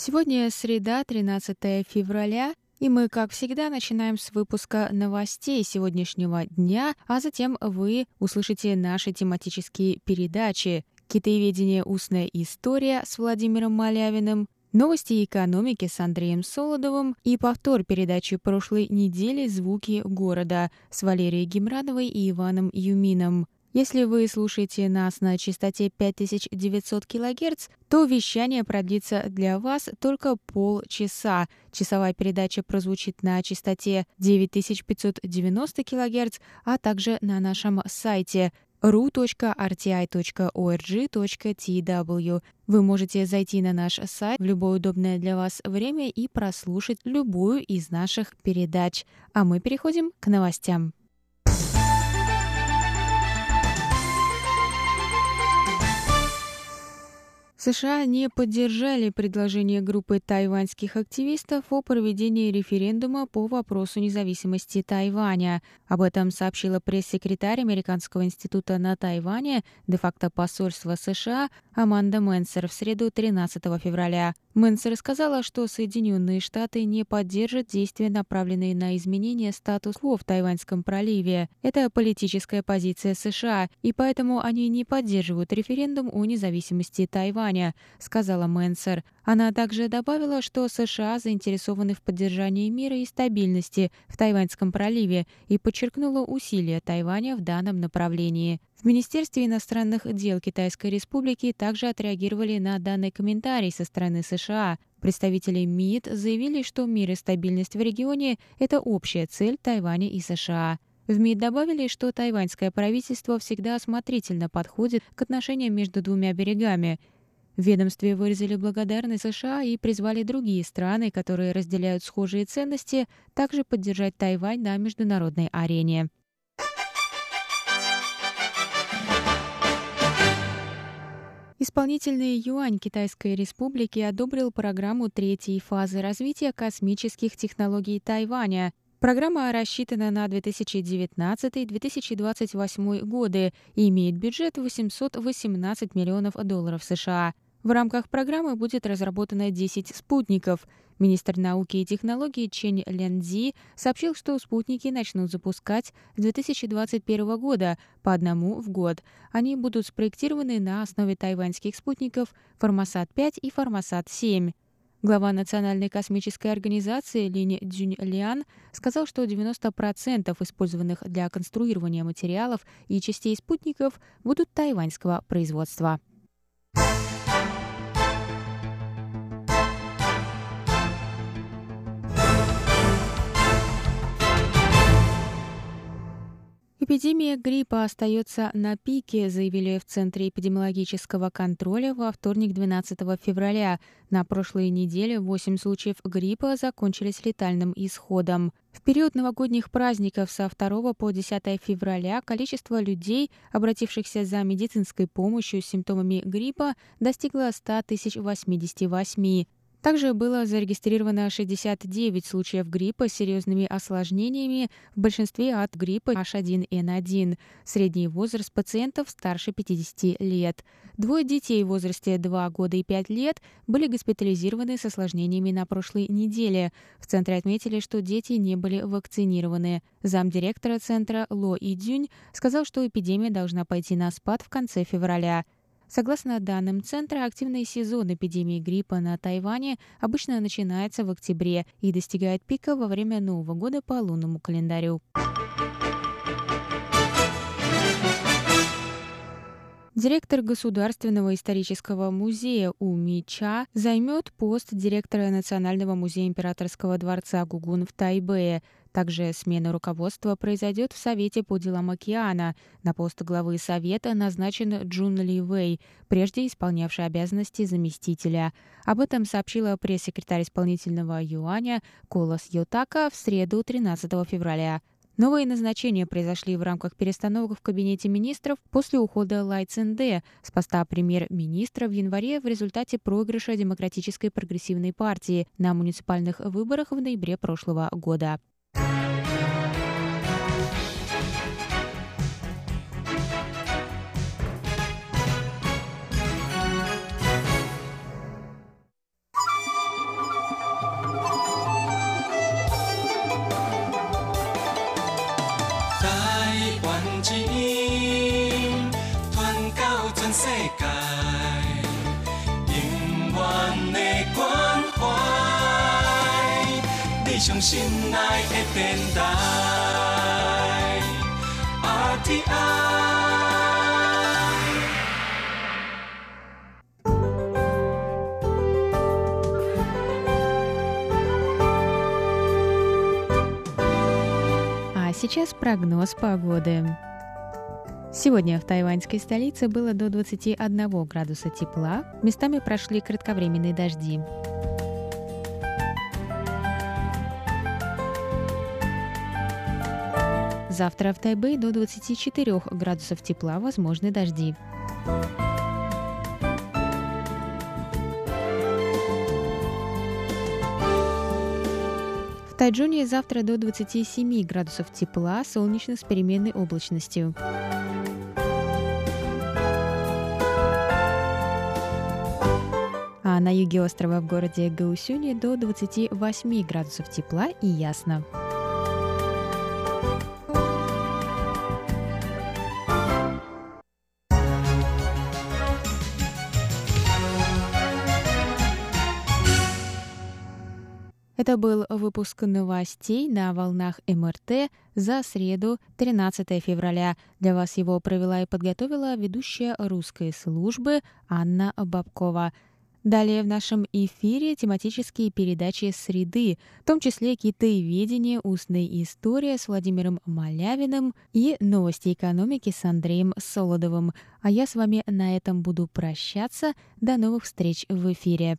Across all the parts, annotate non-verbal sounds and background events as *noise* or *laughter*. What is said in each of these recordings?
Сегодня среда, 13 февраля, и мы, как всегда, начинаем с выпуска новостей сегодняшнего дня, а затем вы услышите наши тематические передачи «Китаеведение. Устная история» с Владимиром Малявиным, Новости экономики с Андреем Солодовым и повтор передачи прошлой недели «Звуки города» с Валерией Гемрановой и Иваном Юмином. Если вы слушаете нас на частоте 5900 кГц, то вещание продлится для вас только полчаса. Часовая передача прозвучит на частоте 9590 кГц, а также на нашем сайте ru.rti.org.tw. Вы можете зайти на наш сайт в любое удобное для вас время и прослушать любую из наших передач. А мы переходим к новостям. США не поддержали предложение группы тайваньских активистов о проведении референдума по вопросу независимости Тайваня. Об этом сообщила пресс-секретарь Американского института на Тайване, де-факто посольства США, Аманда Менсер в среду 13 февраля. Менсер сказала, что Соединенные Штаты не поддержат действия, направленные на изменение статус-кво в Тайваньском проливе. Это политическая позиция США, и поэтому они не поддерживают референдум о независимости Тайваня, сказала Менсер. Она также добавила, что США заинтересованы в поддержании мира и стабильности в Тайваньском проливе и подчеркнула усилия Тайваня в данном направлении. В Министерстве иностранных дел Китайской Республики также отреагировали на данный комментарий со стороны США. Представители МИД заявили, что мир и стабильность в регионе – это общая цель Тайваня и США. В МИД добавили, что тайваньское правительство всегда осмотрительно подходит к отношениям между двумя берегами. В ведомстве выразили благодарность США и призвали другие страны, которые разделяют схожие ценности, также поддержать Тайвань на международной арене. Исполнительный юань Китайской Республики одобрил программу третьей фазы развития космических технологий Тайваня. Программа рассчитана на 2019-2028 годы и имеет бюджет 818 миллионов долларов США. В рамках программы будет разработано 10 спутников. Министр науки и технологий Чен Лянзи сообщил, что спутники начнут запускать с 2021 года по одному в год. Они будут спроектированы на основе тайваньских спутников Формосат-5 и Формосат-7. Глава Национальной космической организации Линь Цзюньлян сказал, что 90% использованных для конструирования материалов и частей спутников будут тайваньского производства. Эпидемия гриппа остается на пике, заявили в Центре эпидемиологического контроля во вторник 12 февраля. На прошлой неделе 8 случаев гриппа закончились летальным исходом. В период новогодних праздников со 2 по 10 февраля количество людей, обратившихся за медицинской помощью с симптомами гриппа, достигло 100 088. Также было зарегистрировано 69 случаев гриппа с серьезными осложнениями, в большинстве от гриппа H1N1. Средний возраст пациентов старше 50 лет. Двое детей в возрасте 2 года и 5 лет были госпитализированы с осложнениями на прошлой неделе. В центре отметили, что дети не были вакцинированы. Замдиректора центра Ло Идзюнь сказал, что эпидемия должна пойти на спад в конце февраля. Согласно данным Центра, активный сезон эпидемии гриппа на Тайване обычно начинается в октябре и достигает пика во время Нового года по лунному календарю. Директор Государственного исторического музея У Мича займет пост директора Национального музея императорского дворца Гугун в Тайбэе. Также смена руководства произойдет в Совете по делам океана. На пост главы Совета назначен Джун Ли Вэй, прежде исполнявший обязанности заместителя. Об этом сообщила пресс-секретарь исполнительного юаня Колос Йотака в среду 13 февраля. Новые назначения произошли в рамках перестановок в Кабинете министров после ухода Лай Цинде с поста премьер-министра в январе в результате проигрыша Демократической прогрессивной партии на муниципальных выборах в ноябре прошлого года. А сейчас прогноз погоды. Сегодня в тайваньской столице было до 21 градуса тепла, местами прошли кратковременные дожди. Завтра в Тайбэй до 24 градусов тепла возможны дожди. В Тайджуне завтра до 27 градусов тепла, солнечно с переменной облачностью. А на юге острова в городе Гаусюне до 28 градусов тепла и ясно. Это был выпуск новостей на волнах МРТ за среду, 13 февраля. Для вас его провела и подготовила ведущая русской службы Анна Бабкова. Далее в нашем эфире тематические передачи «Среды», в том числе «Китаеведение. Устная история» с Владимиром Малявиным и «Новости экономики» с Андреем Солодовым. А я с вами на этом буду прощаться. До новых встреч в эфире.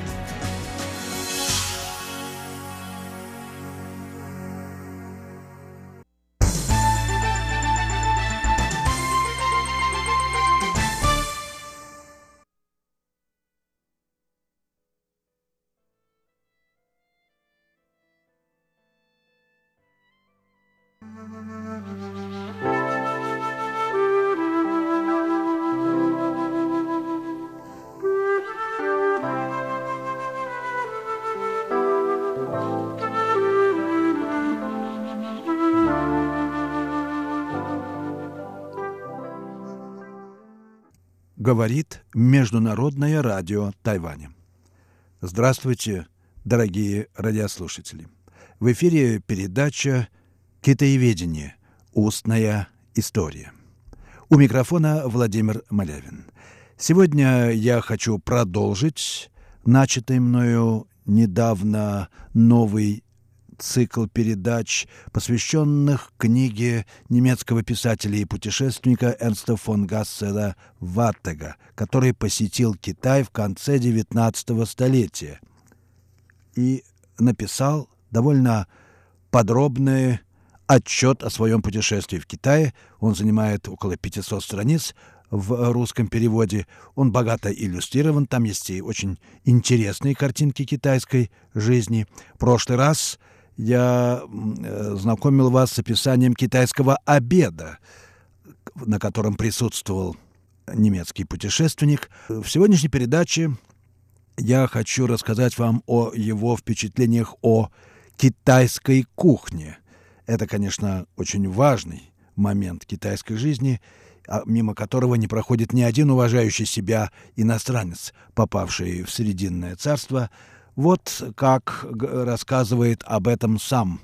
Говорит Международное радио Тайваня. Здравствуйте, дорогие радиослушатели. В эфире передача «Китаеведение. Устная история». У микрофона Владимир Малявин. Сегодня я хочу продолжить начатый мною недавно новый цикл передач, посвященных книге немецкого писателя и путешественника Эрнста фон Гассера Ваттега, который посетил Китай в конце XIX столетия и написал довольно подробный отчет о своем путешествии в Китае. Он занимает около 500 страниц в русском переводе. Он богато иллюстрирован, там есть и очень интересные картинки китайской жизни. В прошлый раз я э, знакомил вас с описанием китайского обеда, на котором присутствовал немецкий путешественник. В сегодняшней передаче я хочу рассказать вам о его впечатлениях о китайской кухне. Это, конечно, очень важный момент китайской жизни, а мимо которого не проходит ни один уважающий себя иностранец, попавший в Срединное царство – Вот как рассказывает об этом сам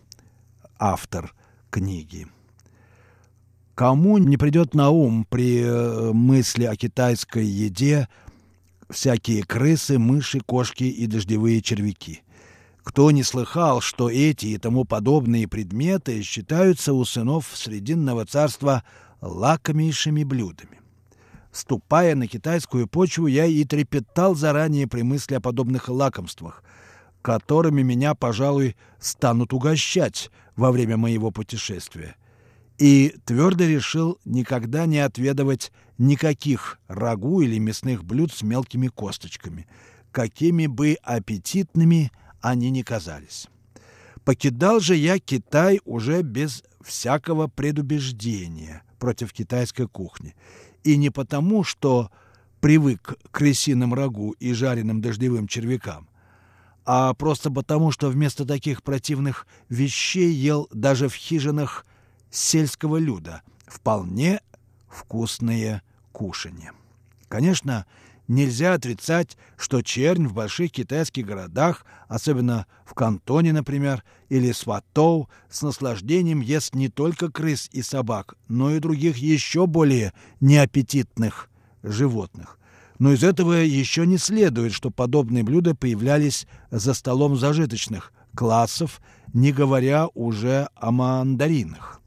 автор книги. Кому не придет на ум при э, мысли о китайской еде всякие крысы, мыши, кошки и дождевые червяки? Кто не слыхал, что эти и тому подобные предметы считаются у сынов Срединного царства лакомейшими блюдами? Ступая на китайскую почву, я и трепетал заранее при мысли о подобных лакомствах, которыми меня, пожалуй, станут угощать во время моего путешествия – и твердо решил никогда не отведывать никаких рагу или мясных блюд с мелкими косточками, какими бы аппетитными они ни казались. Покидал же я Китай уже без всякого предубеждения против китайской кухни. И не потому, что привык к крысиным рагу и жареным дождевым червякам, а просто потому, что вместо таких противных вещей ел даже в хижинах сельского люда вполне вкусные кушанья. Конечно, нельзя отрицать, что чернь в больших китайских городах, особенно в Кантоне, например, или Сватоу, с наслаждением ест не только крыс и собак, но и других еще более неаппетитных животных. Но из этого еще не следует, что подобные блюда появлялись за столом зажиточных классов, не говоря уже о мандаринах.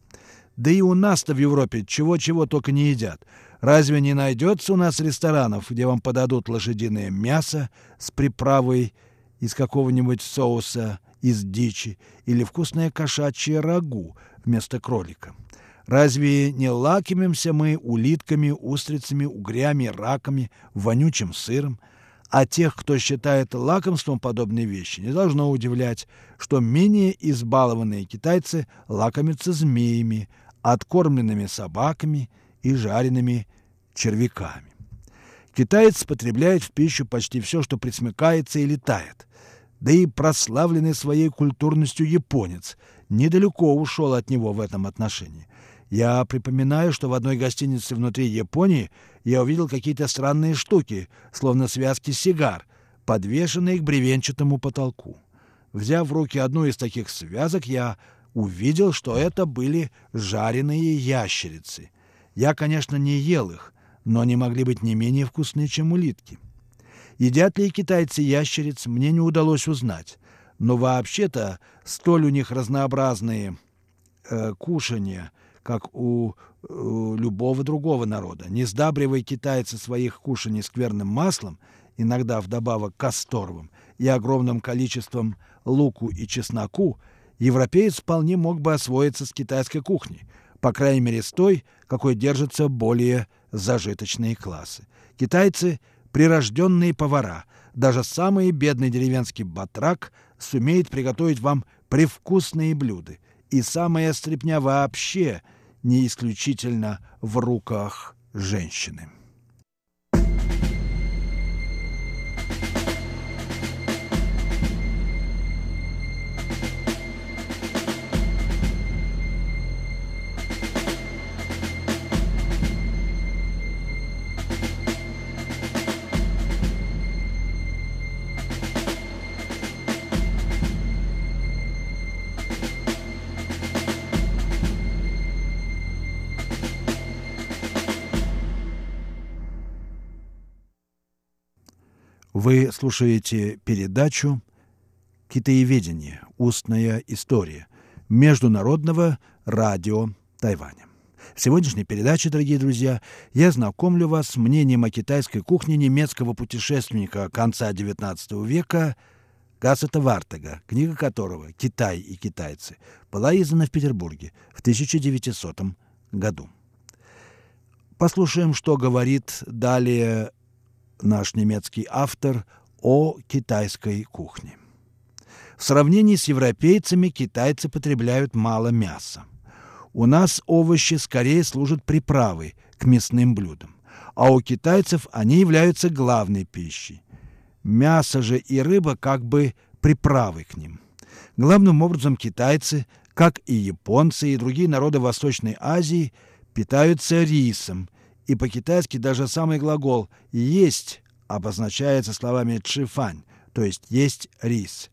Да и у нас-то в Европе чего-чего только не едят. Разве не найдется у нас ресторанов, где вам подадут лошадиное мясо с приправой из какого-нибудь соуса из дичи или вкусное кошачье рагу вместо кролика? Разве не лакомимся мы улитками, устрицами, угрями, раками, вонючим сыром? А тех, кто считает лакомством подобные вещи, не должно удивлять, что менее избалованные китайцы лакомятся змеями, откормленными собаками и жареными червяками. Китаец потребляет в пищу почти все, что присмыкается и летает. Да и прославленный своей культурностью японец недалеко ушел от него в этом отношении. Я припоминаю, что в одной гостинице внутри Японии я увидел какие-то странные штуки, словно связки сигар, подвешенные к бревенчатому потолку. Взяв в руки одну из таких связок, я увидел, что это были жареные ящерицы. Я, конечно, не ел их, но они могли быть не менее вкусные, чем улитки. Едят ли китайцы ящериц, мне не удалось узнать. Но вообще-то столь у них разнообразные э, кушания, как у э, любого другого народа. Не сдабривая китайцы своих кушаний скверным маслом, иногда вдобавок касторовым, и огромным количеством луку и чесноку, европеец вполне мог бы освоиться с китайской кухней, по крайней мере с той, какой держатся более зажиточные классы. Китайцы – прирожденные повара. Даже самый бедный деревенский батрак сумеет приготовить вам привкусные блюда. И самая стряпня вообще не исключительно в руках женщины. Вы слушаете передачу «Китаеведение. Устная история» Международного радио Тайваня. В сегодняшней передаче, дорогие друзья, я знакомлю вас с мнением о китайской кухне немецкого путешественника конца XIX века Гасета Вартега, книга которого «Китай и китайцы» была издана в Петербурге в 1900 году. Послушаем, что говорит далее наш немецкий автор о китайской кухне. В сравнении с европейцами китайцы потребляют мало мяса. У нас овощи скорее служат приправой к мясным блюдам, а у китайцев они являются главной пищей. Мясо же и рыба как бы приправой к ним. Главным образом китайцы, как и японцы и другие народы Восточной Азии, питаются рисом – и по-китайски даже самый глагол «есть» обозначается словами «чифань», то есть есть рис.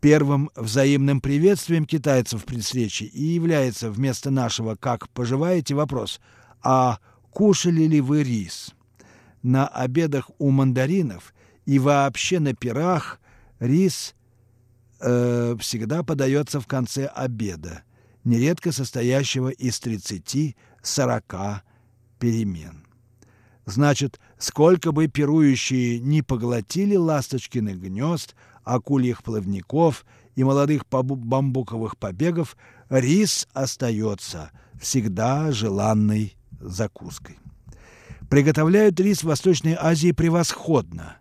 Первым взаимным приветствием китайцев при встрече и является вместо нашего «как поживаете» вопрос «а кушали ли вы рис?» На обедах у мандаринов и вообще на пирах рис э, всегда подается в конце обеда, нередко состоящего из 30-40 перемен. Значит, сколько бы пирующие не поглотили ласточкиных гнезд, акульих плавников и молодых бамбуковых побегов, рис остается всегда желанной закуской. Приготовляют рис в Восточной Азии превосходно,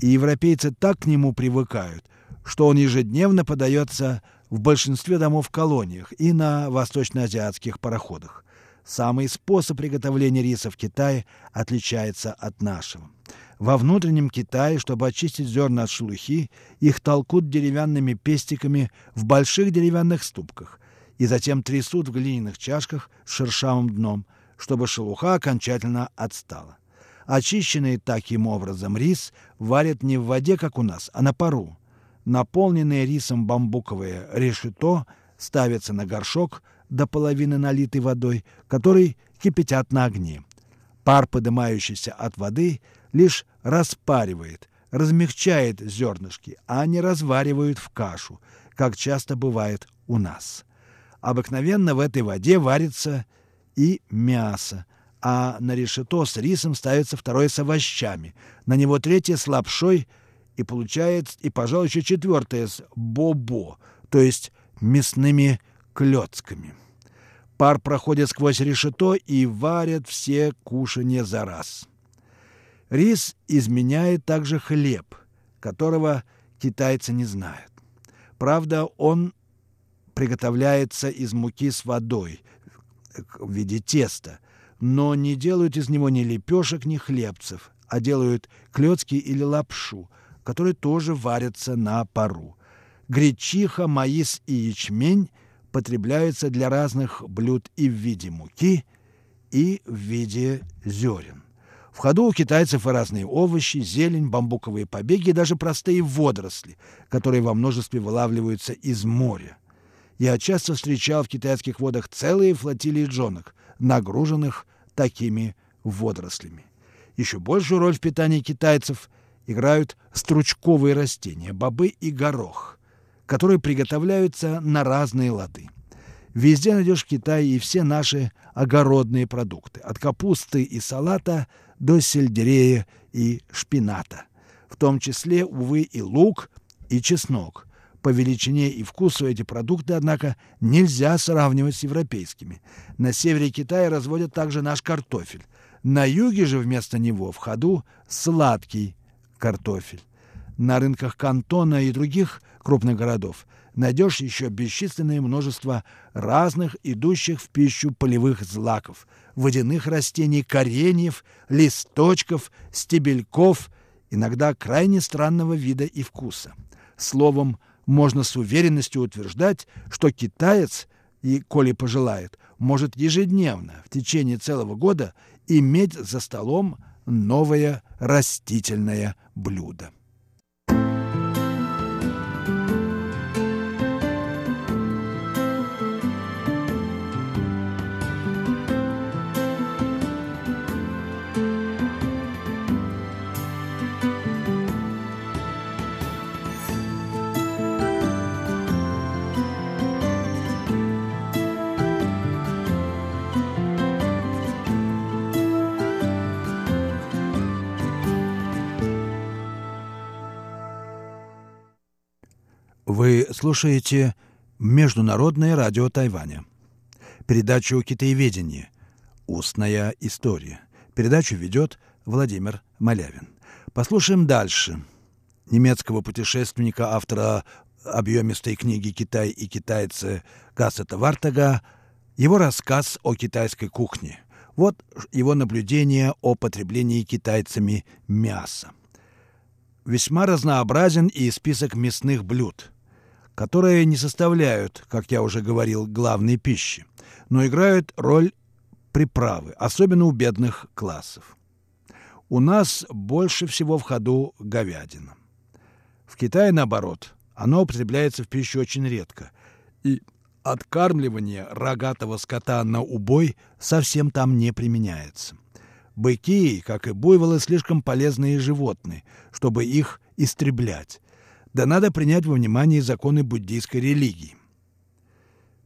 и европейцы так к нему привыкают, что он ежедневно подается в большинстве домов в колониях и на восточноазиатских пароходах. Самый способ приготовления риса в Китае отличается от нашего. Во внутреннем Китае, чтобы очистить зерна от шелухи, их толкут деревянными пестиками в больших деревянных ступках и затем трясут в глиняных чашках с шершавым дном, чтобы шелуха окончательно отстала. Очищенный таким образом рис варят не в воде, как у нас, а на пару. Наполненное рисом бамбуковое решето ставится на горшок – до половины налитой водой, который кипятят на огне. Пар, поднимающийся от воды, лишь распаривает, размягчает зернышки, а не разваривают в кашу, как часто бывает у нас. Обыкновенно в этой воде варится и мясо, а на решето с рисом ставится второе с овощами, на него третье с лапшой и получается, и, пожалуй, еще четвертое с бобо, то есть мясными клетками. Пар проходит сквозь решето и варят все кушанья за раз. Рис изменяет также хлеб, которого китайцы не знают. Правда, он приготовляется из муки с водой в виде теста, но не делают из него ни лепешек, ни хлебцев, а делают клетки или лапшу, которые тоже варятся на пару. Гречиха, маис и ячмень – потребляются для разных блюд и в виде муки, и в виде зерен. В ходу у китайцев и разные овощи, зелень, бамбуковые побеги и даже простые водоросли, которые во множестве вылавливаются из моря. Я часто встречал в китайских водах целые флотилии джонок, нагруженных такими водорослями. Еще большую роль в питании китайцев играют стручковые растения, бобы и горох которые приготовляются на разные лады. Везде найдешь в Китае и все наши огородные продукты, от капусты и салата до сельдерея и шпината, в том числе, увы, и лук, и чеснок. По величине и вкусу эти продукты, однако, нельзя сравнивать с европейскими. На севере Китая разводят также наш картофель. На юге же вместо него в ходу сладкий картофель. На рынках Кантона и других крупных городов найдешь еще бесчисленное множество разных идущих в пищу полевых злаков, водяных растений, кореньев, листочков, стебельков, иногда крайне странного вида и вкуса. Словом, можно с уверенностью утверждать, что китаец, и, коли пожелает, может ежедневно в течение целого года иметь за столом новое растительное блюдо. Вы слушаете Международное радио Тайваня. Передачу «Китаеведение. Устная история». Передачу ведет Владимир Малявин. Послушаем дальше. Немецкого путешественника, автора объемистой книги «Китай и китайцы» Кассета Вартага, его рассказ о китайской кухне. Вот его наблюдение о потреблении китайцами мяса. Весьма разнообразен и список мясных блюд – которые не составляют, как я уже говорил, главной пищи, но играют роль приправы, особенно у бедных классов. У нас больше всего в ходу говядина. В Китае, наоборот, оно употребляется в пищу очень редко. И откармливание рогатого скота на убой совсем там не применяется. Быки, как и буйволы, слишком полезные животные, чтобы их истреблять. Да надо принять во внимание законы буддийской религии.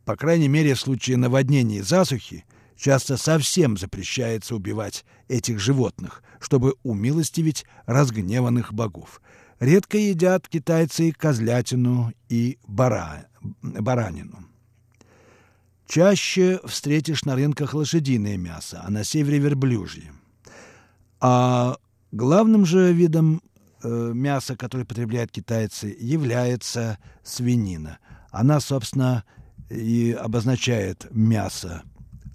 По крайней мере, в случае наводнений и засухи часто совсем запрещается убивать этих животных, чтобы умилостивить разгневанных богов. Редко едят китайцы козлятину и бара... баранину. Чаще встретишь на рынках лошадиное мясо, а на севере верблюжье. А главным же видом мяса, который потребляют китайцы, является свинина. Она, собственно, и обозначает мясо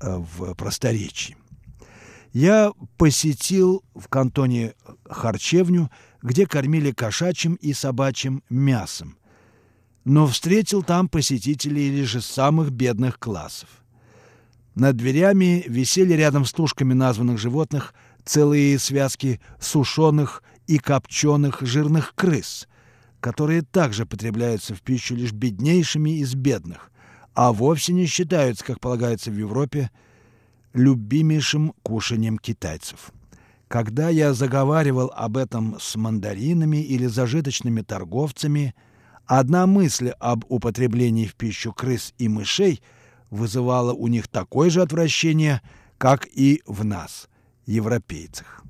э, в просторечии. Я посетил в кантоне харчевню, где кормили кошачьим и собачьим мясом но встретил там посетителей лишь из самых бедных классов. Над дверями висели рядом с тушками названных животных целые связки сушеных и копченых жирных крыс, которые также потребляются в пищу лишь беднейшими из бедных, а вовсе не считаются, как полагается в Европе, любимейшим кушанием китайцев. Когда я заговаривал об этом с мандаринами или зажиточными торговцами – Одна мысль об употреблении в пищу крыс и мышей вызывала у них такое же отвращение, как и в нас, европейцах.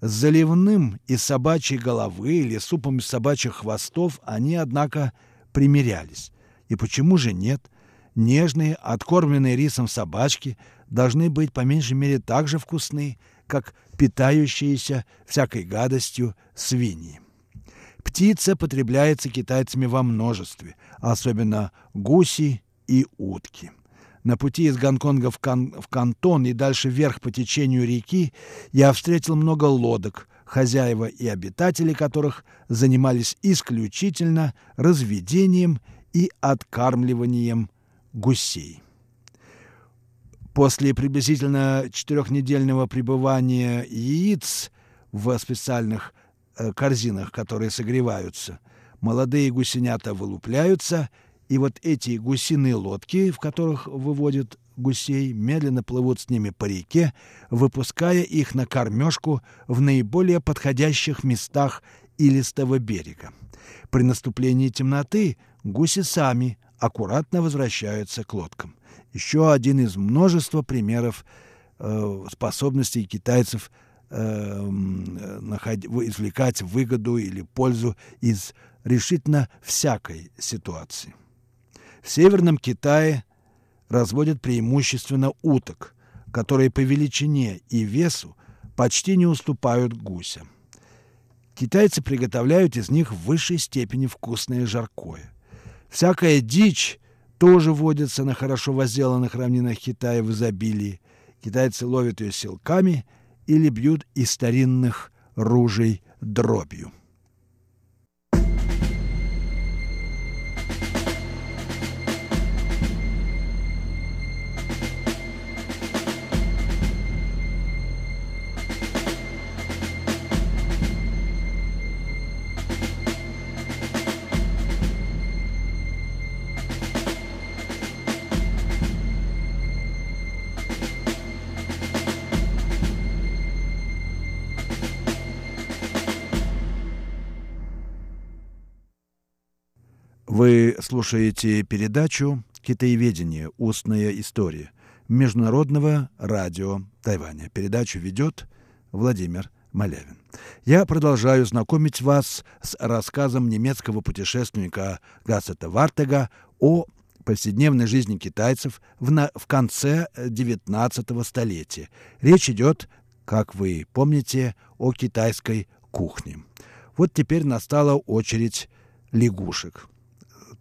Заливным из собачьей головы или супом из собачьих хвостов они, однако, примирялись. И почему же нет? Нежные, откормленные рисом собачки должны быть по меньшей мере так же вкусны, как питающиеся всякой гадостью свиньи. Птица потребляется китайцами во множестве, особенно гуси и утки. На пути из Гонконга в, Кан в Кантон и дальше вверх по течению реки я встретил много лодок, хозяева и обитатели которых занимались исключительно разведением и откармливанием гусей. После приблизительно четырехнедельного пребывания яиц в специальных Э, корзинах, которые согреваются. Молодые гусенята вылупляются, и вот эти гусиные лодки, в которых выводят гусей, медленно плывут с ними по реке, выпуская их на кормежку в наиболее подходящих местах илистого берега. При наступлении темноты гуси сами аккуратно возвращаются к лодкам. Еще один из множества примеров э, способностей китайцев – Эм, извлекать выгоду или пользу из решительно всякой ситуации. В Северном Китае разводят преимущественно уток, которые по величине и весу почти не уступают гусям. Китайцы приготовляют из них в высшей степени вкусное жаркое. Всякая дичь тоже водится на хорошо возделанных равнинах Китая в изобилии. Китайцы ловят ее силками – или бьют из старинных ружей дробью. Слушаете передачу «Китаеведение. Устная история» Международного радио Тайваня. Передачу ведет Владимир Малявин. Я продолжаю знакомить вас с рассказом немецкого путешественника Гасета Вартега о повседневной жизни китайцев в, на, в конце XIX столетия. Речь идет, как вы помните, о китайской кухне. Вот теперь настала очередь лягушек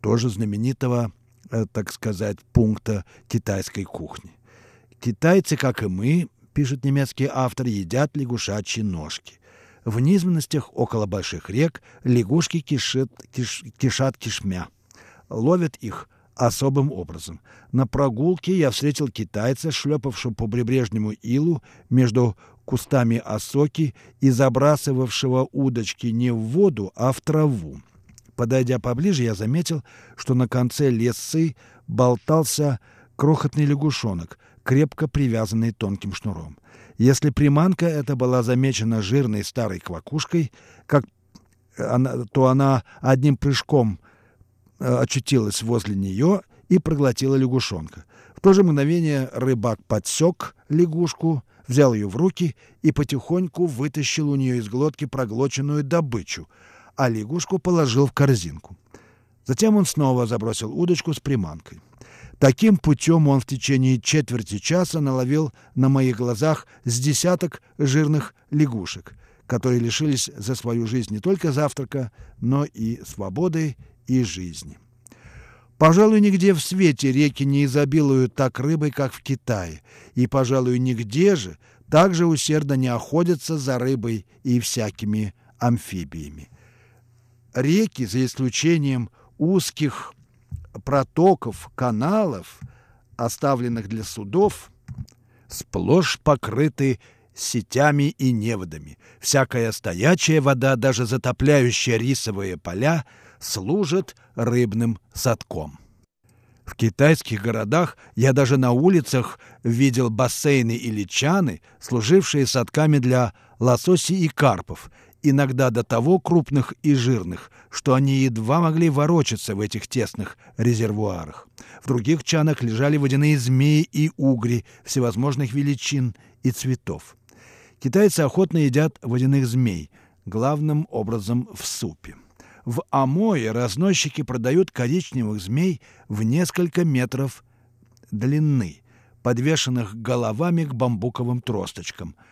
тоже знаменитого, э, так сказать, пункта китайской кухни. Китайцы, как и мы, пишет немецкий автор, едят лягушачьи ножки. В низменностях около больших рек лягушки кишит, киш, кишат кишмя. Ловят их особым образом. На прогулке я встретил китайца, шлепавшего по прибрежнему илу между кустами осоки и забрасывавшего удочки не в воду, а в траву. Подойдя поближе, я заметил, что на конце лесы болтался крохотный лягушонок, крепко привязанный тонким шнуром. Если приманка эта была замечена жирной старой квакушкой, как она, то она одним прыжком э, очутилась возле нее и проглотила лягушонка. В то же мгновение рыбак подсек лягушку, взял ее в руки и потихоньку вытащил у нее из глотки проглоченную добычу, а лягушку положил в корзинку. Затем он снова забросил удочку с приманкой. Таким путем он в течение четверти часа наловил на моих глазах с десяток жирных лягушек, которые лишились за свою жизнь не только завтрака, но и свободы и жизни. Пожалуй, нигде в свете реки не изобилуют так рыбой, как в Китае, и, пожалуй, нигде же так же усердно не охотятся за рыбой и всякими амфибиями. Реки, за исключением узких протоков, каналов, оставленных для судов, сплошь покрыты сетями и неводами. Всякая стоячая вода, даже затопляющая рисовые поля, служит рыбным садком. В китайских городах я даже на улицах видел бассейны или чаны, служившие садками для лососей и карпов, иногда до того крупных и жирных, что они едва могли ворочаться в этих тесных резервуарах. В других чанах лежали водяные змеи и угри всевозможных величин и цветов. Китайцы охотно едят водяных змей, главным образом в супе. В Амое разносчики продают коричневых змей в несколько метров длины, подвешенных головами к бамбуковым тросточкам –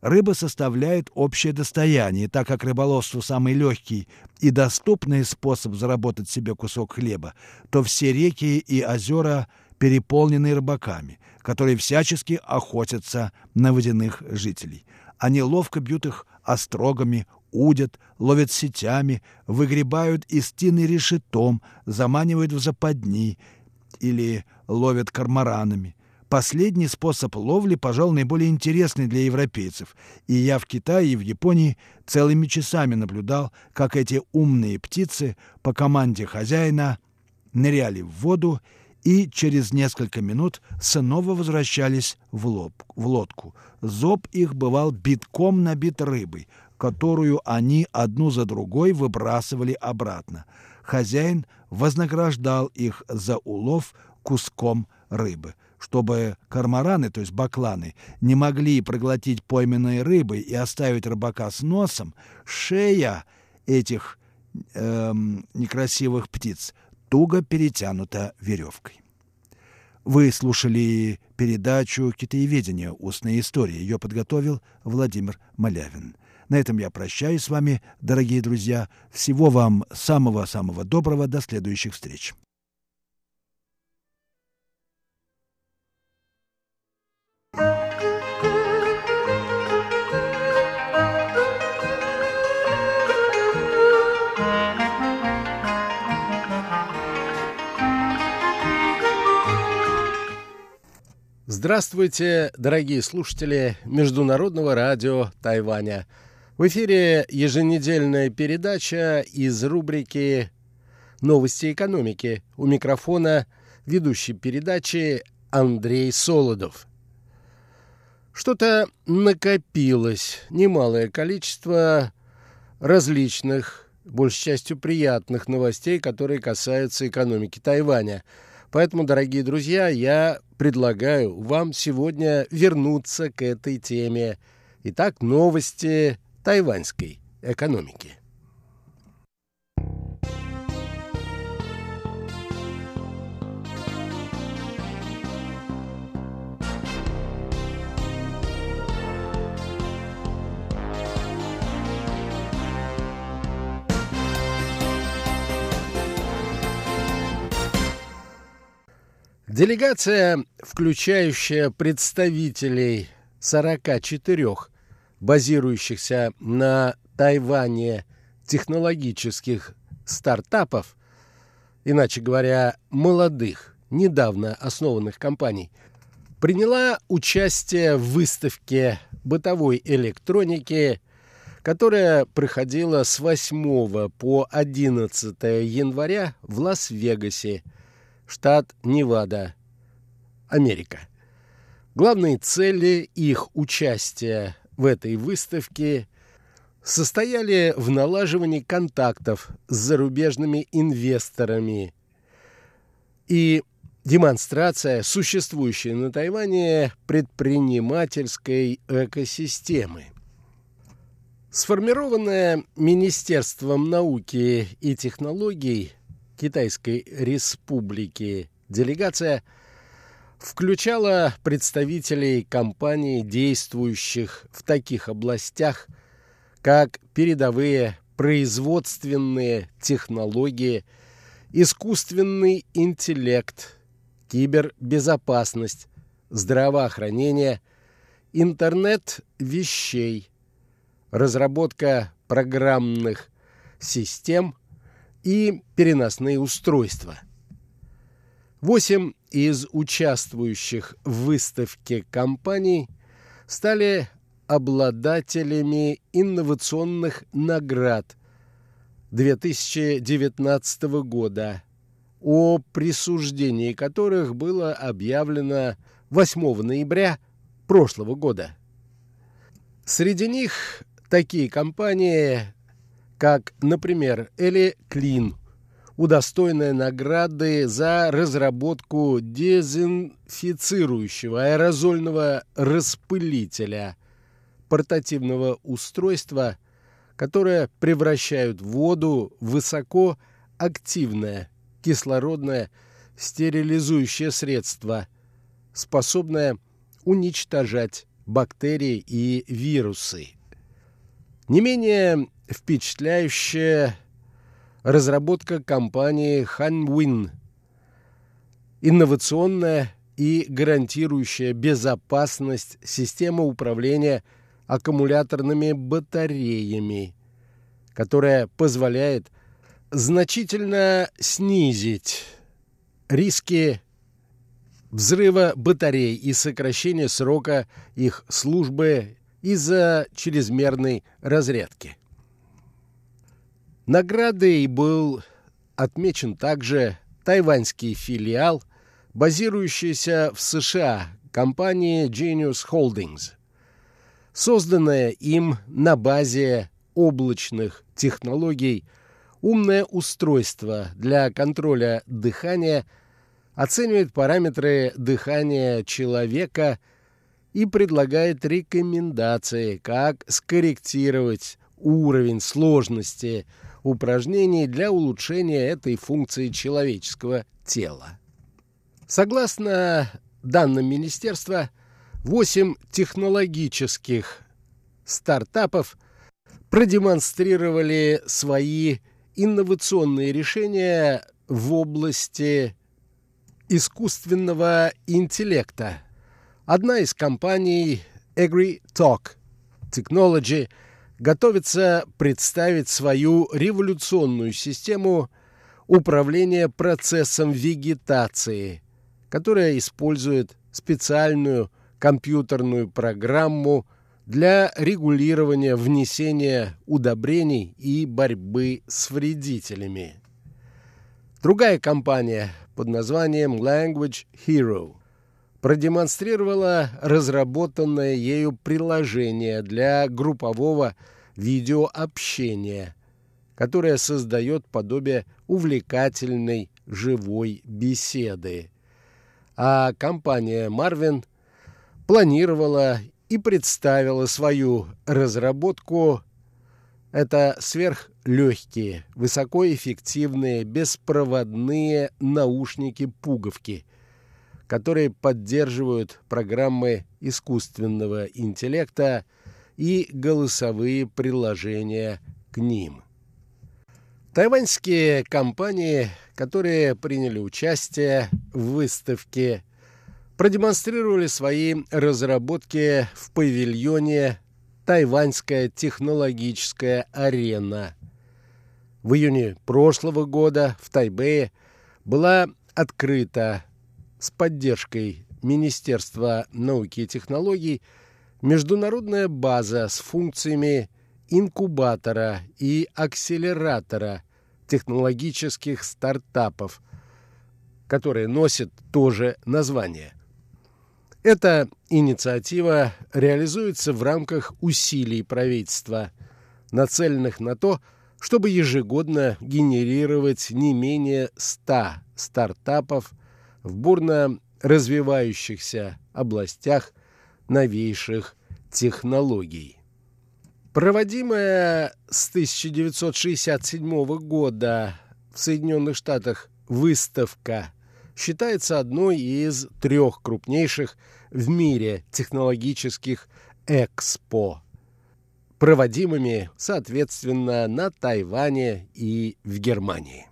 Рыба составляет общее достояние, так как рыболовство самый легкий и доступный способ заработать себе кусок хлеба, то все реки и озера переполнены рыбаками, которые всячески охотятся на водяных жителей. Они ловко бьют их острогами, удят, ловят сетями, выгребают из тины решетом, заманивают в западни или ловят кармаранами. Последний способ ловли, пожалуй, наиболее интересный для европейцев, и я в Китае и в Японии целыми часами наблюдал, как эти умные птицы по команде хозяина ныряли в воду и через несколько минут снова возвращались в, лоб, в лодку. Зоб их бывал битком набит рыбой, которую они одну за другой выбрасывали обратно. Хозяин вознаграждал их за улов куском рыбы чтобы кармараны, то есть бакланы, не могли проглотить пойменной рыбы и оставить рыбака с носом, шея этих эм, некрасивых птиц туго перетянута веревкой. Вы слушали передачу «Китаеведение. Устная история». Ее подготовил Владимир Малявин. На этом я прощаюсь с вами, дорогие друзья. Всего вам самого-самого доброго. До следующих встреч. Здравствуйте, дорогие слушатели Международного радио Тайваня. В эфире еженедельная передача из рубрики «Новости экономики». У микрофона ведущий передачи Андрей Солодов. Что-то накопилось, немалое количество различных, большей частью приятных новостей, которые касаются экономики Тайваня – Поэтому, дорогие друзья, я предлагаю вам сегодня вернуться к этой теме. Итак, новости тайваньской экономики. Делегация, включающая представителей 44 базирующихся на Тайване технологических стартапов, иначе говоря, молодых, недавно основанных компаний, приняла участие в выставке бытовой электроники, которая проходила с 8 по 11 января в Лас-Вегасе, штат Невада, Америка. Главные цели их участия в этой выставке состояли в налаживании контактов с зарубежными инвесторами и демонстрация существующей на Тайване предпринимательской экосистемы. Сформированная Министерством науки и технологий Китайской Республики. Делегация включала представителей компаний, действующих в таких областях, как передовые производственные технологии, искусственный интеллект, кибербезопасность, здравоохранение, интернет вещей, разработка программных систем и переносные устройства. Восемь из участвующих в выставке компаний стали обладателями инновационных наград 2019 года, о присуждении которых было объявлено 8 ноября прошлого года. Среди них такие компании, как, например, Эли Клин, удостоенная награды за разработку дезинфицирующего аэрозольного распылителя, портативного устройства, которое превращает воду в высокоактивное кислородное стерилизующее средство, способное уничтожать бактерии и вирусы. Не менее впечатляющая разработка компании Hanwin, инновационная и гарантирующая безопасность система управления аккумуляторными батареями, которая позволяет значительно снизить риски взрыва батарей и сокращения срока их службы из-за чрезмерной разрядки. Наградой был отмечен также тайваньский филиал, базирующийся в США компании Genius Holdings, созданная им на базе облачных технологий умное устройство для контроля дыхания оценивает параметры дыхания человека – и предлагает рекомендации, как скорректировать уровень сложности упражнений для улучшения этой функции человеческого тела. Согласно данным министерства, 8 технологических стартапов продемонстрировали свои инновационные решения в области искусственного интеллекта, Одна из компаний AgriTalk Technology готовится представить свою революционную систему управления процессом вегетации, которая использует специальную компьютерную программу для регулирования внесения удобрений и борьбы с вредителями. Другая компания под названием Language Hero продемонстрировала разработанное ею приложение для группового видеообщения, которое создает подобие увлекательной живой беседы. А компания Marvin планировала и представила свою разработку это сверхлегкие, высокоэффективные беспроводные наушники-пуговки – которые поддерживают программы искусственного интеллекта и голосовые приложения к ним. Тайваньские компании, которые приняли участие в выставке, продемонстрировали свои разработки в павильоне «Тайваньская технологическая арена». В июне прошлого года в Тайбэе была открыта с поддержкой Министерства науки и технологий международная база с функциями инкубатора и акселератора технологических стартапов, которые носят тоже название. Эта инициатива реализуется в рамках усилий правительства, нацеленных на то, чтобы ежегодно генерировать не менее 100 стартапов в бурно развивающихся областях новейших технологий. Проводимая с 1967 года в Соединенных Штатах выставка считается одной из трех крупнейших в мире технологических экспо, проводимыми, соответственно, на Тайване и в Германии.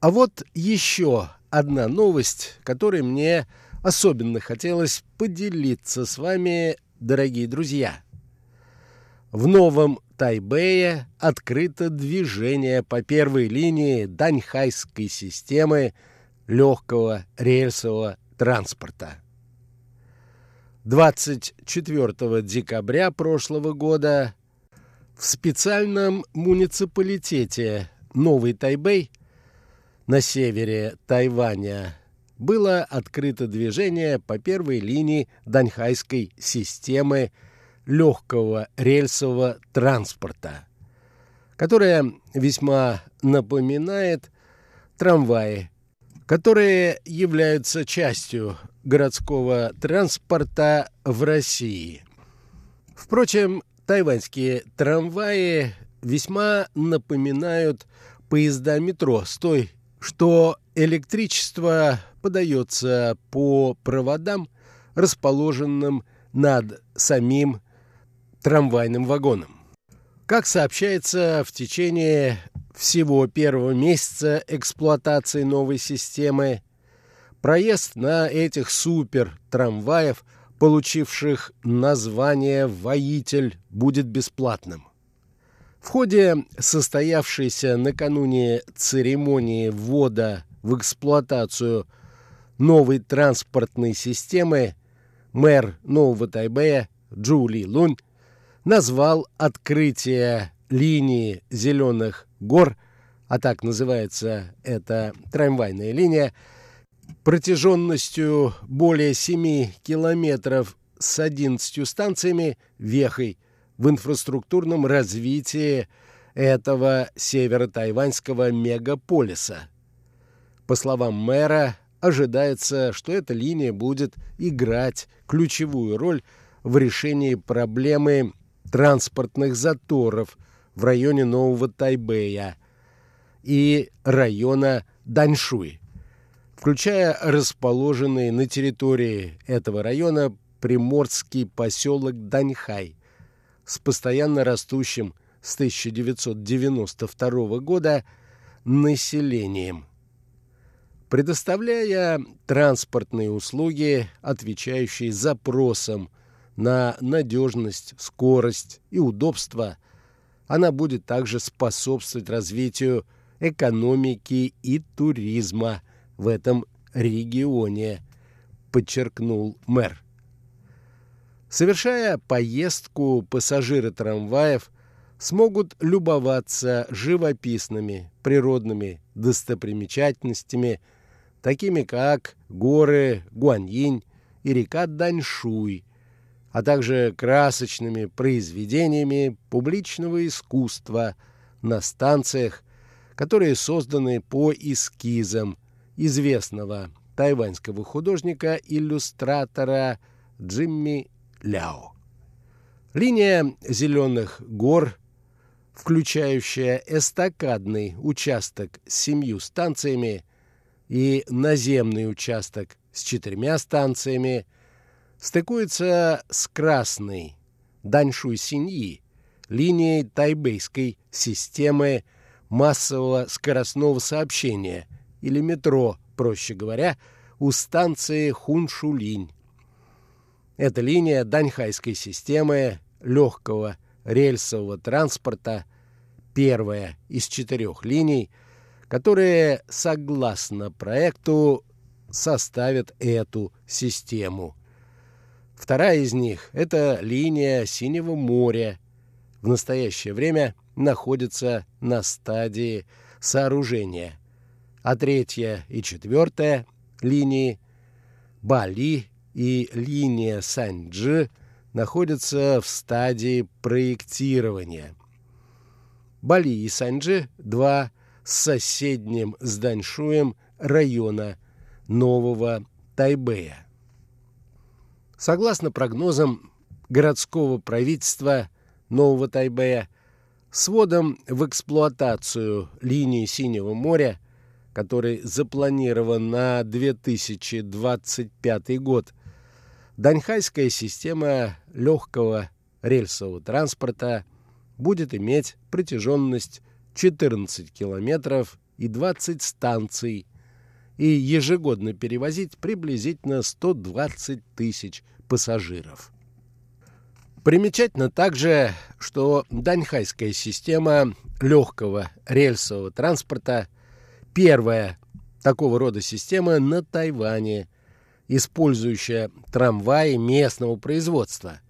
А вот еще одна новость, которой мне особенно хотелось поделиться с вами, дорогие друзья. В новом Тайбэе открыто движение по первой линии Даньхайской системы легкого рельсового транспорта. 24 декабря прошлого года в специальном муниципалитете Новый Тайбэй на севере Тайваня было открыто движение по первой линии Даньхайской системы легкого рельсового транспорта, которая весьма напоминает трамваи, которые являются частью городского транспорта в России. Впрочем, тайваньские трамваи весьма напоминают поезда метро с той что электричество подается по проводам, расположенным над самим трамвайным вагоном. Как сообщается, в течение всего первого месяца эксплуатации новой системы проезд на этих супер-трамваев, получивших название «Воитель», будет бесплатным. В ходе состоявшейся накануне церемонии ввода в эксплуатацию новой транспортной системы мэр Нового Тайбэя Джули Лунь назвал открытие линии «Зеленых гор», а так называется эта трамвайная линия, протяженностью более 7 километров с 11 станциями вехой – в инфраструктурном развитии этого северо-тайваньского мегаполиса. По словам мэра, ожидается, что эта линия будет играть ключевую роль в решении проблемы транспортных заторов в районе Нового Тайбэя и района Даньшуй, включая расположенный на территории этого района приморский поселок Даньхай, с постоянно растущим с 1992 года населением. Предоставляя транспортные услуги, отвечающие запросам на надежность, скорость и удобство, она будет также способствовать развитию экономики и туризма в этом регионе, подчеркнул мэр. Совершая поездку, пассажиры трамваев смогут любоваться живописными природными достопримечательностями, такими как горы Гуаньинь и река Даньшуй, а также красочными произведениями публичного искусства на станциях, которые созданы по эскизам известного тайваньского художника-иллюстратора Джимми Ляо. Линия зеленых гор, включающая эстакадный участок с семью станциями и наземный участок с четырьмя станциями, стыкуется с красной Даньшуй-Синьи, линией тайбейской системы массового скоростного сообщения, или метро, проще говоря, у станции Хуншулинь. Эта линия Даньхайской системы легкого рельсового транспорта, первая из четырех линий, которые, согласно проекту, составят эту систему. Вторая из них – это линия Синего моря. В настоящее время находится на стадии сооружения. А третья и четвертая линии Бали и линия Санджи находятся в стадии проектирования. Бали и Санджи – два с соседним с Даньшуем района Нового Тайбэя. Согласно прогнозам городского правительства Нового Тайбэя, сводом в эксплуатацию линии Синего моря, который запланирован на 2025 год, Даньхайская система легкого рельсового транспорта будет иметь протяженность 14 километров и 20 станций и ежегодно перевозить приблизительно 120 тысяч пассажиров. Примечательно также, что Даньхайская система легкого рельсового транспорта первая такого рода система на Тайване, использующая трамваи местного производства.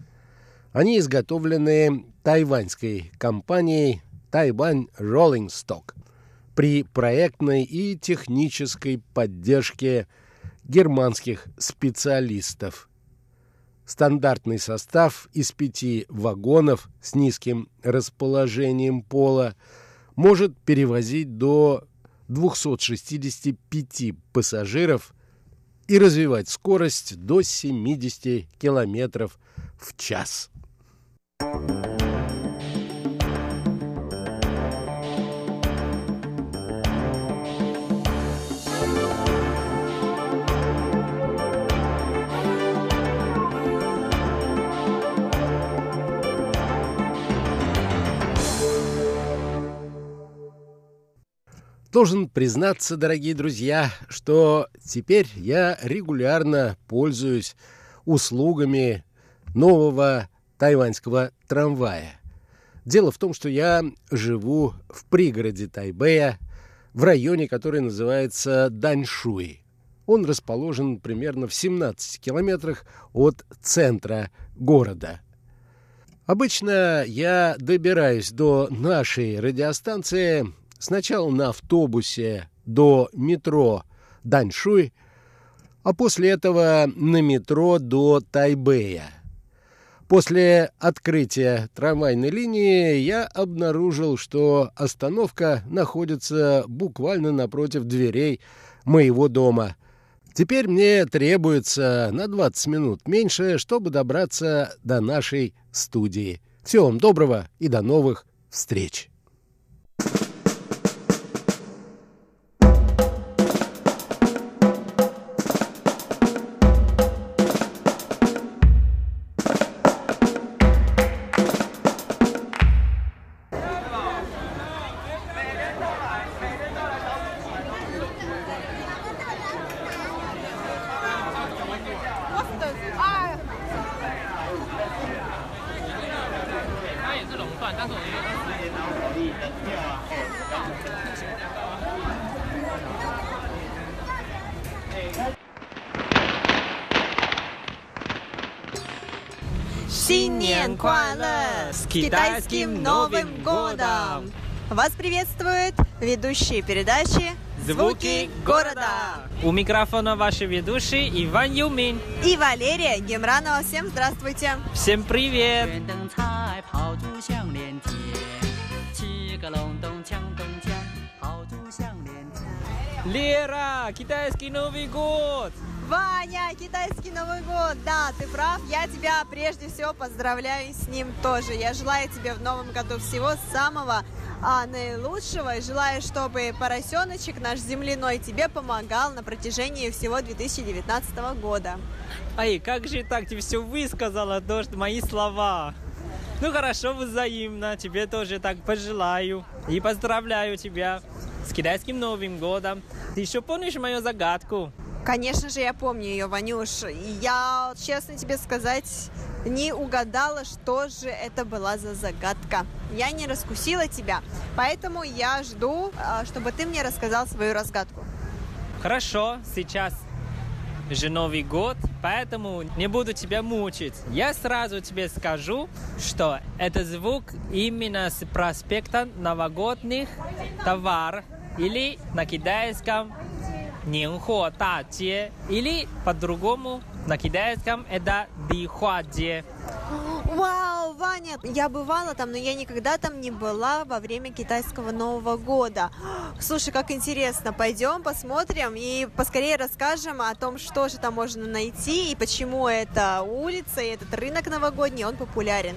Они изготовлены тайваньской компанией Тайвань Rolling Stock при проектной и технической поддержке германских специалистов. Стандартный состав из пяти вагонов с низким расположением пола может перевозить до 265 пассажиров и развивать скорость до 70 км в час. Должен признаться, дорогие друзья, что теперь я регулярно пользуюсь услугами нового тайваньского трамвая. Дело в том, что я живу в пригороде Тайбэя, в районе, который называется Даньшуй. Он расположен примерно в 17 километрах от центра города. Обычно я добираюсь до нашей радиостанции Сначала на автобусе до метро Даньшуй, а после этого на метро до Тайбэя. После открытия трамвайной линии я обнаружил, что остановка находится буквально напротив дверей моего дома. Теперь мне требуется на 20 минут меньше, чтобы добраться до нашей студии. Всего вам доброго и до новых встреч! Китайским Новым годом! Вас приветствует ведущие передачи «Звуки города». У микрофона ваши ведущие Иван Юмин и Валерия Гемранова. Всем здравствуйте! Всем привет! Лера, китайский Новый год! Китайский Новый год. Да, ты прав. Я тебя прежде всего поздравляю с ним тоже. Я желаю тебе в новом году всего самого а, наилучшего. И желаю, чтобы поросеночек наш земляной тебе помогал на протяжении всего 2019 года. Ай, как же так ты все высказала, дождь, мои слова? Ну хорошо, взаимно. Тебе тоже так пожелаю. И поздравляю тебя с китайским Новым годом. Ты еще помнишь мою загадку? Конечно же, я помню ее, Ванюш. Я, честно тебе сказать, не угадала, что же это была за загадка. Я не раскусила тебя, поэтому я жду, а, чтобы ты мне рассказал свою разгадку. Хорошо, сейчас же Новый год, поэтому не буду тебя мучить. Я сразу тебе скажу, что это звук именно с проспекта новогодних товаров или на китайском Нинхо Та Че, или по-другому на китайском это Дихуа Че. Вау, Ваня, я бывала там, но я никогда там не была во время китайского Нового года. Слушай, как интересно, пойдем посмотрим и поскорее расскажем о том, что же там можно найти и почему эта улица и этот рынок новогодний, он популярен.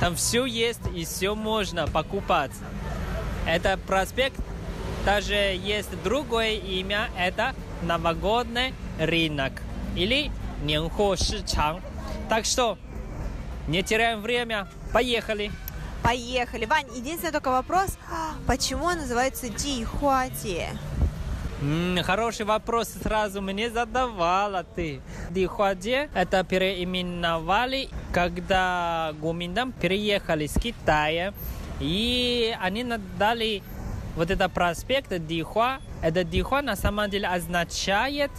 Там все есть и все можно покупать. Это проспект даже есть другое имя, это новогодний рынок или Нянхо Шичан. Так что не теряем время, поехали! Поехали. Вань, единственный только вопрос, почему он называется Дихуати? Хороший вопрос сразу мне задавала ты. Дихуаде это переименовали, когда Гуминдам переехали с Китая, и они надали вот это проспект Дихуа. Это Дихуа на самом деле означает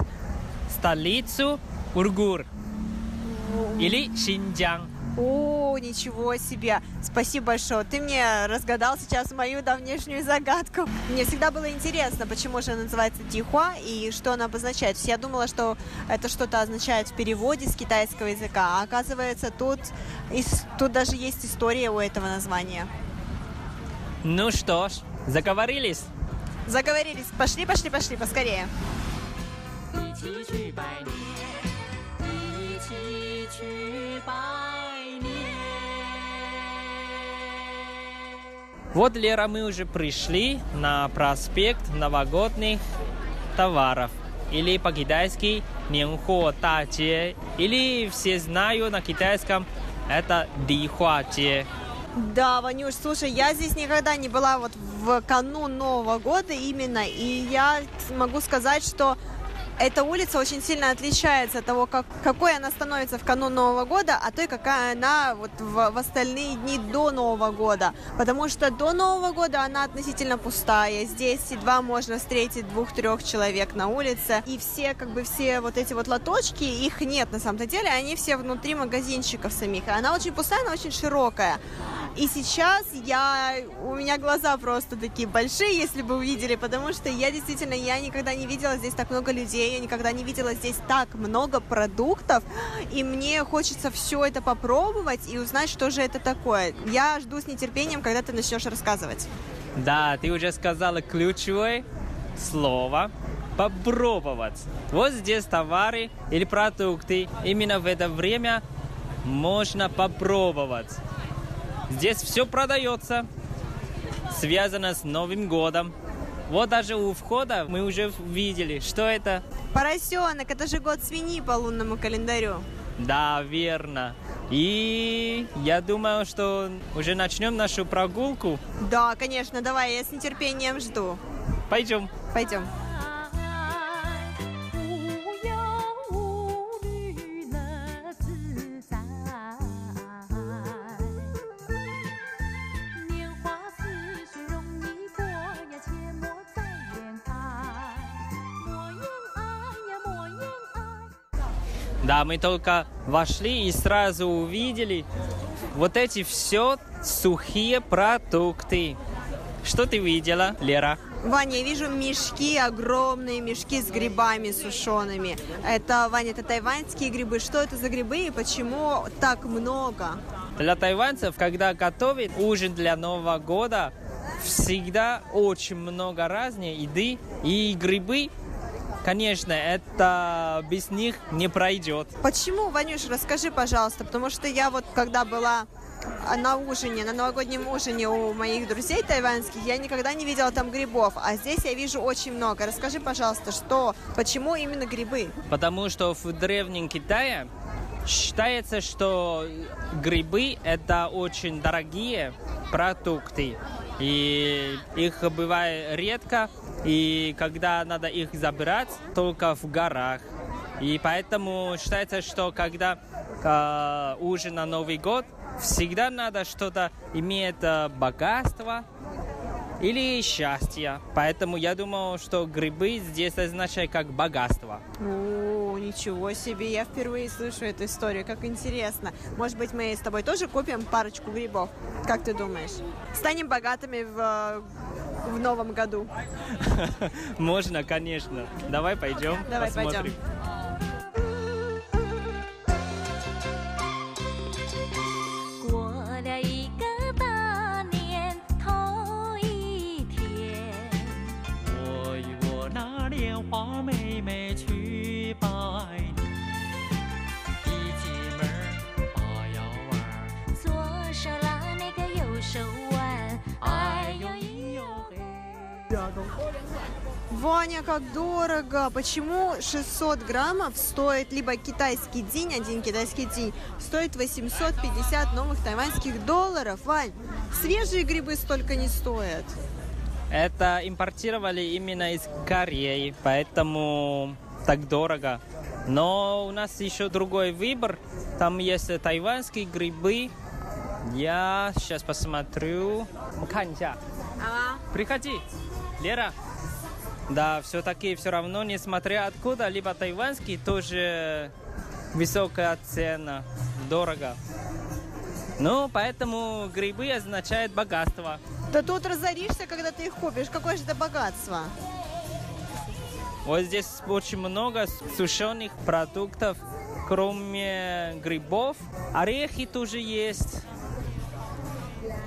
столицу Ургур или Шинджан. О, ничего себе! Спасибо большое. Ты мне разгадал сейчас мою давнешнюю загадку. Мне всегда было интересно, почему же она называется Дихуа и что она обозначает. Я думала, что это что-то означает в переводе с китайского языка, а оказывается, тут, тут даже есть история у этого названия. Ну что ж, Заговорились? Заговорились. Пошли, пошли, пошли, поскорее. Вот, Лера, мы уже пришли на проспект новогодних товаров или по-китайски Нинхо Та Или все знают на китайском это Дихуа Че. Да, Ванюш, слушай, я здесь никогда не была вот в канун Нового года именно, и я могу сказать, что эта улица очень сильно отличается от того, как, какой она становится в канун Нового года, а той, какая она вот в, в остальные дни до Нового года. Потому что до Нового года она относительно пустая. Здесь едва можно встретить двух-трех человек на улице. И все, как бы все вот эти вот лоточки, их нет на самом-то деле, они все внутри магазинчиков самих. Она очень пустая, она очень широкая. И сейчас я, у меня глаза просто такие большие, если бы увидели, потому что я действительно, я никогда не видела здесь так много людей, я никогда не видела здесь так много продуктов, и мне хочется все это попробовать и узнать, что же это такое. Я жду с нетерпением, когда ты начнешь рассказывать. Да, ты уже сказала ключевое слово попробовать. Вот здесь товары или продукты. Именно в это время можно попробовать. Здесь все продается, связано с Новым годом. Вот даже у входа мы уже видели, что это. Поросенок, это же год свиньи по лунному календарю. Да, верно. И я думаю, что уже начнем нашу прогулку. Да, конечно, давай, я с нетерпением жду. Пойдем. Пойдем. Да, мы только вошли и сразу увидели вот эти все сухие продукты. Что ты видела, Лера? Ваня, я вижу мешки, огромные мешки с грибами сушеными. Это, Ваня, это тайваньские грибы. Что это за грибы и почему так много? Для тайваньцев, когда готовят ужин для Нового года, всегда очень много разной еды и грибы. Конечно, это без них не пройдет. Почему, Ванюш, расскажи, пожалуйста, потому что я вот когда была а, на ужине, на новогоднем ужине у моих друзей тайваньских, я никогда не видела там грибов, а здесь я вижу очень много. Расскажи, пожалуйста, что, почему именно грибы? Потому что в Древнем Китае считается, что грибы это очень дорогие продукты. И их бывает редко, и когда надо их забирать, только в горах. И поэтому считается, что когда э, ужин на Новый год, всегда надо что-то иметь э, богатство или счастье. Поэтому я думал, что грибы здесь означают как богатство. О, ничего себе, я впервые слышу эту историю, как интересно. Может быть, мы с тобой тоже купим парочку грибов? Как ты думаешь? Станем богатыми в, в новом году. *laughs* Можно, конечно. Давай пойдем, Давай посмотрим. пойдем. Ваня, как дорого! Почему 600 граммов стоит либо китайский день, один китайский день, стоит 850 новых тайваньских долларов? Вань, свежие грибы столько не стоят. Это импортировали именно из Кореи, поэтому так дорого. Но у нас еще другой выбор. Там есть тайванские грибы. Я сейчас посмотрю. Канья. Приходи, Лера. Да, все-таки все равно, несмотря откуда, либо тайванский, тоже высокая цена, дорого. Ну, поэтому грибы означают богатство. Да тут разоришься, когда ты их купишь. Какое же это богатство? Вот здесь очень много сушеных продуктов, кроме грибов. Орехи тоже есть.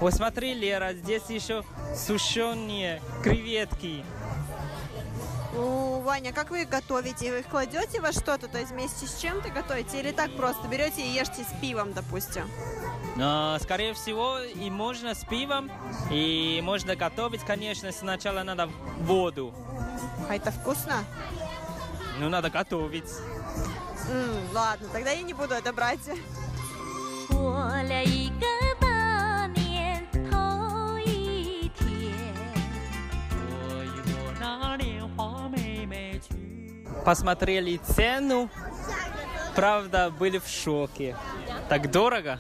Вот смотри, Лера, здесь еще сушеные креветки. У, Ваня, как вы их готовите? Вы их кладете во что-то, то есть вместе с чем-то готовите? Или так просто берете и ешьте с пивом, допустим? Но, скорее всего, и можно с пивом, и можно готовить, конечно, сначала надо воду. А это вкусно? Ну, надо готовить. Mm, ладно, тогда я не буду это брать. Оля и Габар. Посмотрели цену, правда, были в шоке. Так дорого?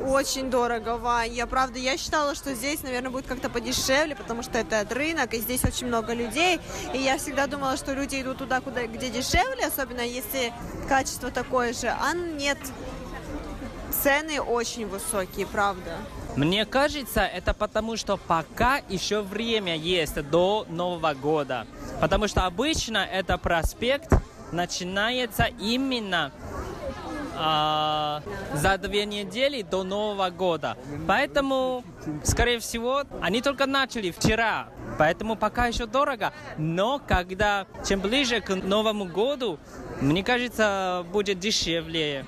Очень дорого, Вань. Я правда, я считала, что здесь, наверное, будет как-то подешевле, потому что это рынок, и здесь очень много людей. И я всегда думала, что люди идут туда, куда, где дешевле, особенно если качество такое же. А нет, цены очень высокие, правда. Мне кажется, это потому, что пока еще время есть до Нового года. Потому что обычно это проспект начинается именно а, за две недели до Нового года. Поэтому, скорее всего, они только начали вчера. Поэтому пока еще дорого. Но когда чем ближе к Новому году, мне кажется, будет дешевле.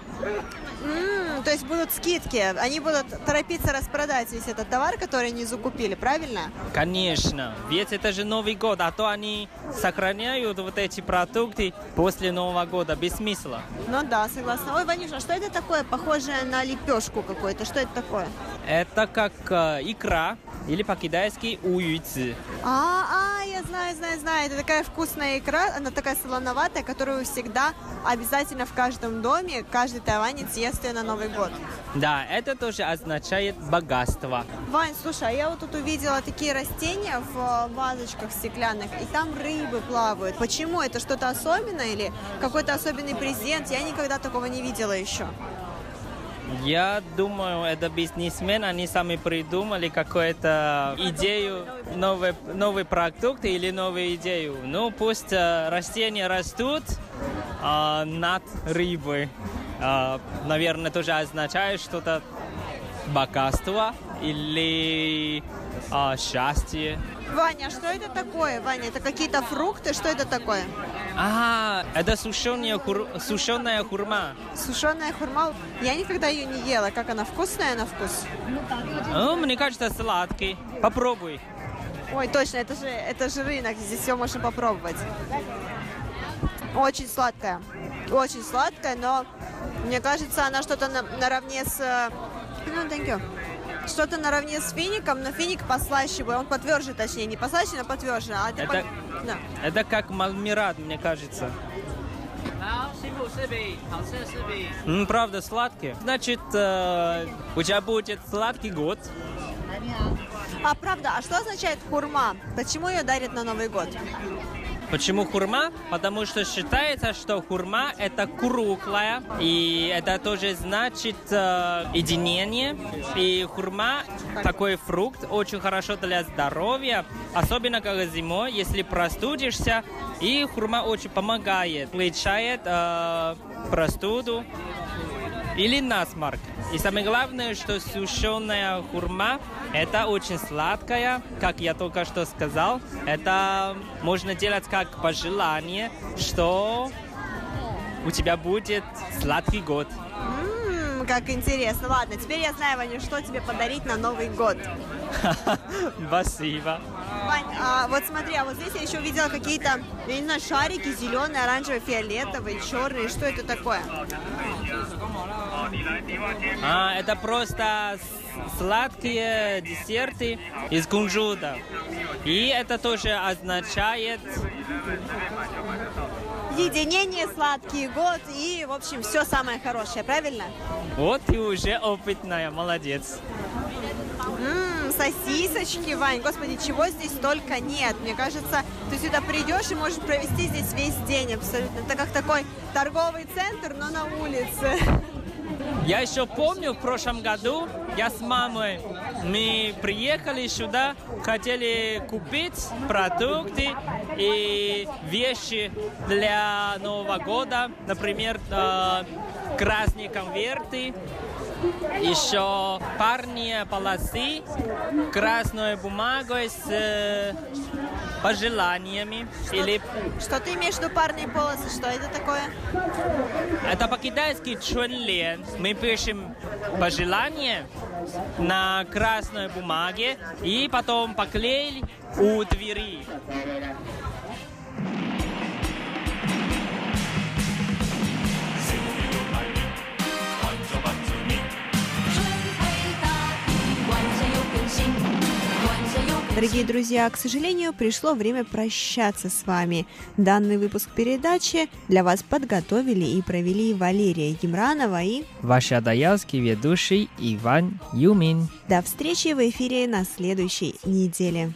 М, то есть будут скидки, они будут торопиться распродать весь этот товар, который они закупили, правильно? Конечно, ведь это же Новый год, а то они сохраняют вот эти продукты после Нового года без смысла. Ну да, согласна. Ой, Ванюша, что это такое, похожее на лепешку какую-то? Что это такое? Это как э, икра или по-китайски уюйцы. А, а, я знаю, знаю, знаю. Это такая вкусная икра, она такая солоноватая, которую всегда обязательно в каждом доме, каждый тайванец ест ее на Новый год. Да, это тоже означает богатство. Вань, слушай, а я вот тут увидела такие растения в э, вазочках стеклянных, и там рыбы плавают. Почему? Это что-то особенное или какой-то особенный презент? Я никогда такого не видела еще. Я думаю, это бизнесмен, они сами придумали какую-то идею, новый, новый продукт или новую идею. Ну, пусть э, растения растут а, над рыбой. А, наверное, тоже означает что-то богатство или а, счастье. Ваня, что это такое? Ваня, это какие-то фрукты? Что это такое? А, это сушеная, хур... сушеная хурма. Сушеная хурма. Я никогда ее не ела. Как она вкусная на вкус? Ну, мне кажется, сладкий. Попробуй. Ой, точно, это же, это же рынок, здесь все можно попробовать. Очень сладкая. Очень сладкая, но Мне кажется, она что-то на- наравне с... э, Ну, thank you что-то наравне с фиником, но финик послаще был. Он потверже, точнее, не послаще, но потверже. А типа, это, по... да. это как мармирад, мне кажется. Ну, правда, сладкий. Значит, э, у тебя будет сладкий год. А правда, а что означает хурма? Почему ее дарят на Новый год? Почему хурма? Потому что считается, что хурма это круглая, и это тоже значит э, единение. И хурма такой фрукт очень хорошо для здоровья, особенно когда зимой, если простудишься. И хурма очень помогает, лечает э, простуду или насморк. И самое главное, что сушеная хурма это очень сладкая, как я только что сказал. Это можно делать как пожелание, что у тебя будет сладкий год. Ммм, как интересно. Ладно, теперь я знаю, Ваня, что тебе подарить на Новый год. *laughs* Спасибо. Вань, а вот смотри, а вот здесь я еще увидела какие-то, я не знаю, шарики зеленые, оранжевые, фиолетовые, черные. Что это такое? А, это просто сладкие десерты из кунжута. И это тоже означает Единение, сладкий год и, в общем, все самое хорошее, правильно? вот ты уже опытная, молодец. Ммм, сосисочки, Вань, господи, чего здесь только нет. Мне кажется, ты сюда придешь и можешь провести здесь весь день абсолютно. Это как такой торговый центр, но на улице. Я еще помню, в прошлом году я с мамой, мы приехали сюда, хотели купить продукты и вещи для Нового года, например, э, красные конверты, еще парные полосы, красной бумагой с пожеланиями или Что ты имеешь в виду парные полосы? Что это такое? Это по-китайски чунлен. Мы пишем пожелание на красной бумаге и потом поклеили у двери. Дорогие друзья, к сожалению, пришло время прощаться с вами. Данный выпуск передачи для вас подготовили и провели Валерия Емранова и Ваш адаялский ведущий Иван Юмин. до встречи в эфире на следующей неделе.